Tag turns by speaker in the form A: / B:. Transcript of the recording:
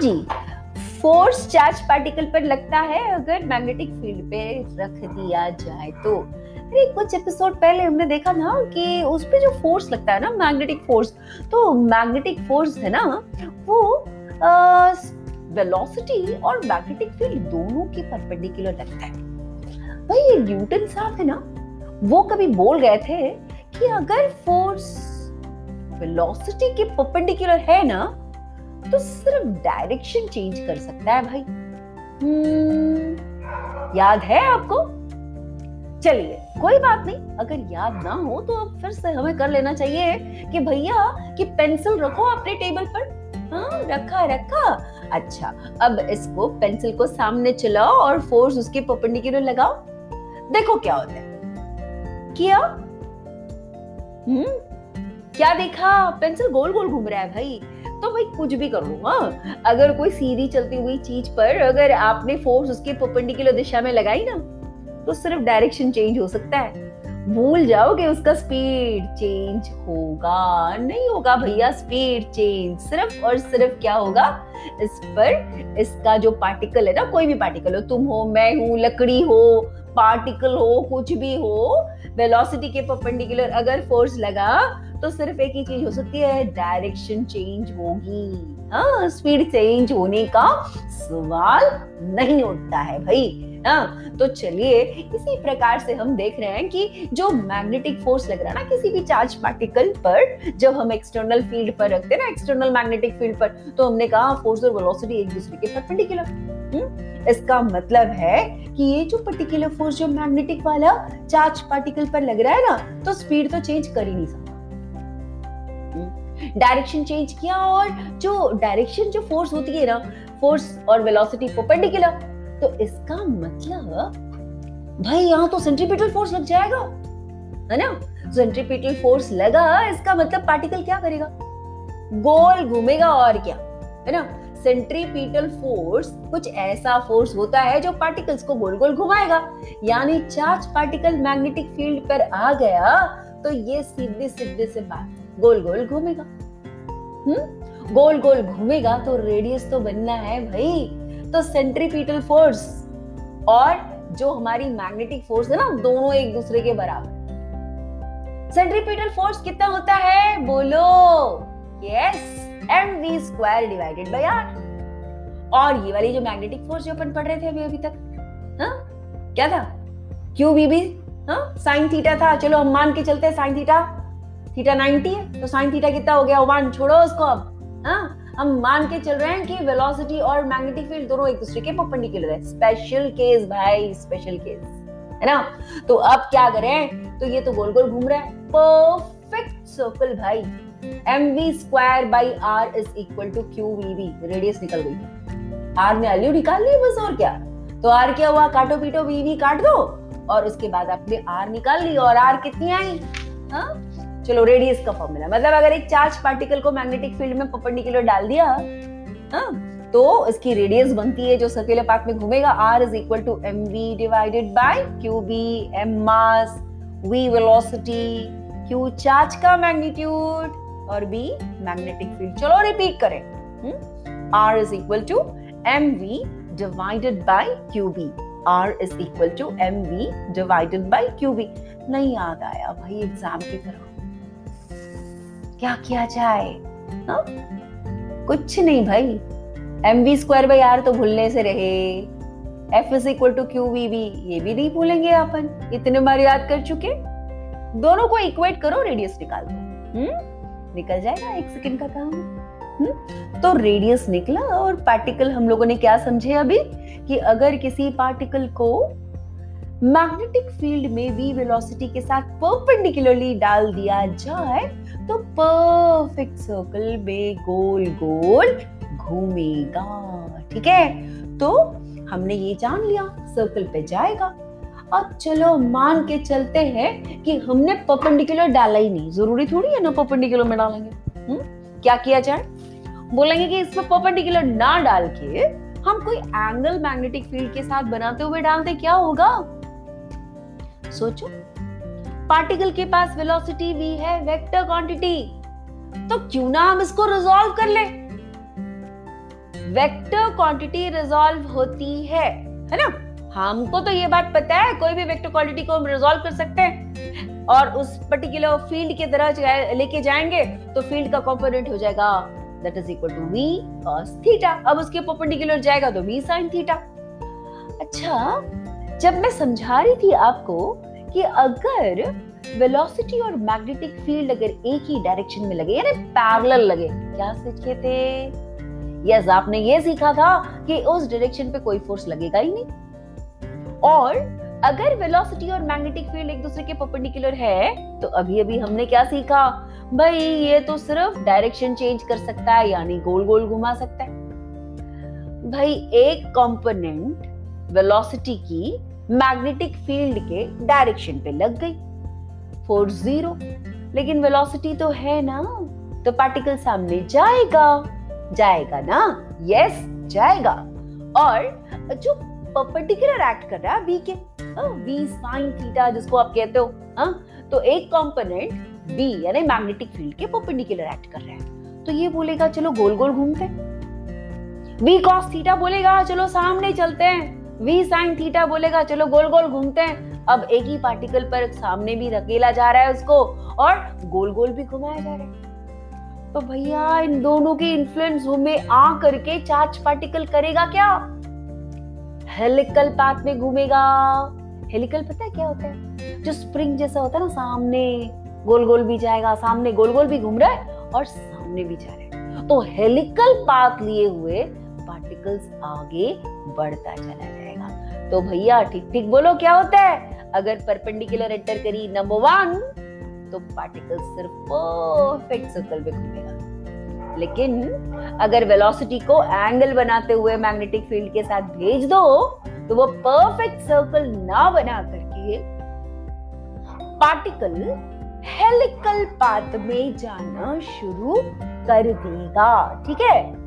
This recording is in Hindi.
A: जी फोर्स चार्ज पार्टिकल पर लगता है अगर मैग्नेटिक फ़ील्ड पे रख दिया जाए तो। अरे, कुछ एपिसोड पहले हमने देखा ना कि उस पे जो फोर्स लगता है ना मैग्नेटिक फोर्स तो मैग्नेटिक फोर्स है ना, वो वेलोसिटी और मैग्नेटिक फ़ील्ड दोनों के परपेंडिकुलर लगता है। भाई, ये न्यूटन साहब है ना, वो कभी बोल गए थे कि अगर फोर्स वेलोसिटी के परपेंडिकुलर है ना तो सिर्फ़ डायरेक्शन चेंज कर सकता है भाई। hmm, याद है आपको? चलिए कोई बात नहीं। अगर याद ना हो तो अब फिर से हमें कर लेना चाहिए कि भैया कि पेंसिल रखो अपने टेबल पर। हाँ रखा रखा। अच्छा अब इसको पेंसिल को सामने चलाओ और फोर्स उसके परपेंडिकुलर लगाओ। देखो क्या होता है। किया? हम्म क्या देखा? पेंसिल गोल गोल घूम रहा है भाई। तो भाई कुछ भी कर हाँ। अगर कोई सीधी चलती हुई चीज़ पर अगर आपने फोर्स उसके परपेंडिकुलर दिशा में लगाई ना तो सिर्फ़ डायरेक्शन चेंज हो सकता है। भूल जाओगे उसका स्पीड चेंज होगा, नहीं होगा भैया स्पीड चेंज सिर्फ़ और सिर्फ़ क्या होगा? इस पर इसका जो पार्टिकल है ना, कोई भी पार्टिकल हो, तुम हो, मैं हूँ, लकड़ी हो पार्टिकल हो, कुछ भी हो वेलोसिटी के परपेंडिकुलर अगर फोर्स लगा तो सिर्फ़ एक ही चीज़ हो सकती है डायरेक्शन चेंज होगी हाँ स्पीड चेंज होने का सवाल नहीं उठता है भाई हाँ तो चलिए, इसी प्रकार से हम देख रहे हैं कि जो मैग्नेटिक फोर्स लग रहा है ना, किसी भी चार्ज पार्टिकल पर, जब हम एक्सटर्नल फ़ील्ड पर रखते हैं ना एक्सटर्नल मैग्नेटिक फ़ील्ड पर तो हमने कहा फोर्स और वेलोसिटी एक दूसरे के परपेंडिकुलर हम्म? इसका मतलब है कि ये जो पर्टिकुलर फोर्स जो मैग्नेटिक वाला चार्ज पार्टिकल पर लग रहा है ना तो स्पीड तो चेंज कर ही नहीं सकता। डायरेक्शन हम्म? चेंज किया और जो डायरेक्शन जो फोर्स होती है ना फोर्स और वेलोसिटी परपेंडिकुलर तो इसका मतलब भाई यहाँ तो सेंट्रीपिटल फोर्स लग जाएगा है ना? सेंट्रीपिटल फोर्स लगा इसका मतलब पार्टिकल क्या करेगा? गोल घूमेगा और क्या है ना? सेंट्रीपिटल फोर्स कुछ ऐसा फोर्स होता है जो पार्टिकल्स को गोल गोल घुमाएगा। यानी चार्ज पार्टिकल मैग्नेटिक फ़ील्ड पर आ गया तो ये सीधे सीधे से बात गोल गोल घूमेगा। हम्म? गोल गोल घूमेगा तो रेडियस तो बनना है भाई। तो सेंट्रीपिटल फोर्स और जो हमारी मैग्नेटिक फोर्स है ना, दोनों एक दूसरे के बराबर। सेंट्रीपिटल फोर्स कितना होता है? बोलो। Yes m v square divided by r और ये वाली जो मैग्नेटिक फोर्स जो अपन पढ़ रहे थे अभी अभी तक, हा? क्या था? Q b b sine theta था। चलो हम मान के चलते साइन थीटा थीटा 90 है तो साइन थीटा कितना हो गया? वन छोड़ो उसको अब। हाँ? हम मान के चल रहे हैं कि वेलोसिटी और मैग्नेटिक फ़ील्ड दोनों एक दूसरे के परपेंडिकुलर है। स्पेशल केस भाई स्पेशल केस है ना? तो अब क्या करें? तो ये तो गोल गोल घूम रहा है। परफेक्ट सर्कल भाई। M v square by r is equal to q v v radius निकल गई। आर ने वैल्यू निकाल ली बस और क्या? तो आर क्या हुआ? काटो पीटो वी वी काट दो। और उसके बाद आपने आर निकाल ली और आर कितनी आई? हाँ? चलो रेडियस का फॉर्मूला मतलब अगर एक चार्ज पार्टिकल को मैग्नेटिक फ़ील्ड में परपेंडिकुलर डाल दिया हाँ तो इसकी रेडियस बनती है जो सर्कुलर पाथ में घूमेगा। R is equal to m v divided by q b m mass v velocity q charge का मैग्नीट्यूड और b मैग्नेटिक फ़ील्ड चलो रिपीट करें. r is equal to m v divided by q b r is equal to m v divided by q b नहीं याद आया भाई एग्ज़ाम की तरह. क्या किया जाए? हा? कुछ नहीं भाई. M v square by r तो भूलने से रहे. F is equal to q v v ये भी नहीं भूलेंगे अपन. इतने बार याद कर चुके? दोनों को इक्वेट करो रेडियस निकाल दो. हम्म? निकल जाएगा एक सेकंड का काम। हम्म? तो रेडियस निकला और पार्टिकल हम लोगों ने क्या समझे अभी? कि अगर किसी पार्टिकल को मैग्नेटिक फ़ील्ड में वी वेलोसिटी के साथ परपेंडिकुलरली डाल दिया जाए तो परफेक्ट सर्कल में गोल गोल घूमेगा। ठीक है? तो हमने ये जान लिया सर्कल पे जाएगा। अब चलो मान के चलते हैं कि हमने परपेंडिकुलर डाला ही नहीं। ज़रूरी थोड़ी है ना परपेंडिकुलर में डालेंगे? हुँ? क्या किया जाए? बोलेंगे कि इसमें परपेंडिकुलर ना डाल के हम कोई एंगल मैग्नेटिक फ़ील्ड के साथ बनाते हुए डालते क्या होगा? सोचो। पार्टिकल के पास वेलोसिटी v है वेक्टर क्वांटिटी तो क्यों ना हम इसको रिजॉल्व कर ले? वेक्टर क्वांटिटी रिजॉल्व होती है है ना? हमको तो ये बात पता है कोई भी वेक्टर क्वालिटी को हम रिजॉल्व कर सकते हैं। और उस पर्टिकुलर फ़ील्ड की तरह लेके जाएँगे तो फ़ील्ड का कंपोनेंट हो जाएगा that is equal to v cos theta अब उसके परपेंडिकुलर जाएगा तो v sin थीटा अच्छा जब मैं समझा रही थी आपको कि अगर वेलोसिटी और मैग्नेटिक फ़ील्ड अगर एक ही डायरेक्शन में लगे यानी पैरेलल लगे क्या सीखे थे? यस yes, आपने ये सीखा था कि उस डायरेक्शन पे कोई फोर्स लगेगा ही नहीं। और अगर वेलोसिटी और मैग्नेटिक फ़ील्ड एक दूसरे के परपेंडिकुलर है तो अभी अभी हमने क्या सीखा? भाई, ये तो सिर्फ़ डायरेक्शन चेंज कर सकता है, यानी गोल गोल घुमा सकता है। भाई, एक कंपोनेंट वेलोसिटी की मैग्नेटिक फ़ील्ड के डायरेक्शन पे लग गई। फोर्स ज़ीरो लेकिन वेलोसिटी तो है ना तो पार्टिकल सामने जाएगा। जाएगा ना? यस जाएगा। और जो परपेंडिकुलर एक्ट कर रहा है बी के। वी साइन थीटा जिसको आप कहते हो हा? तो एक कंपोनेंट बी यानी मैग्नेटिक फ़ील्ड के परपेंडिकुलर एक्ट कर रहा है। तो ये बोलेगा, चलो गोल गोल घूमते वी कॉस थीटा बोलेगा, चलो सामने चलते हैं। वी साइन थीटा बोलेगा, चलो गोल गोल घूमते हैं। अब एक ही पार्टिकल पर सामने भी धकेला जा रहा है उसको, और गोल गोल भी घुमाया जा रहा है। तो भैया, इन दोनों के इन्फ्लुएंस में आ करके चार्ज पार्टिकल करेगा क्या? हेलिकल पाथ में घूमेगा। हेलिकल पता है क्या होता है? जो स्प्रिंग जैसा होता है ना, सामने गोल गोल भी जाएगा, सामने गोल गोल भी घूम रहा है और सामने भी जा रहा है। तो हेलिकल पाथ लिए हुए पार्टिकल्स आगे बढ़ता चला जाएगा। तो भैया ठीक ठीक बोलो, क्या होता है? अगर परपेंडिकुलर एंटर करी नंबर वन तो पार्टिकल सिर्फ़ परफेक्ट सर्कल में घूमेगा। लेकिन अगर वेलोसिटी को एंगल बनाते हुए मैग्नेटिक फ़ील्ड के साथ भेज दो तो वो परफेक्ट सर्कल ना बना करके पार्टिकल हेलिकल पाथ में जाना शुरू कर देगा। ठीक है?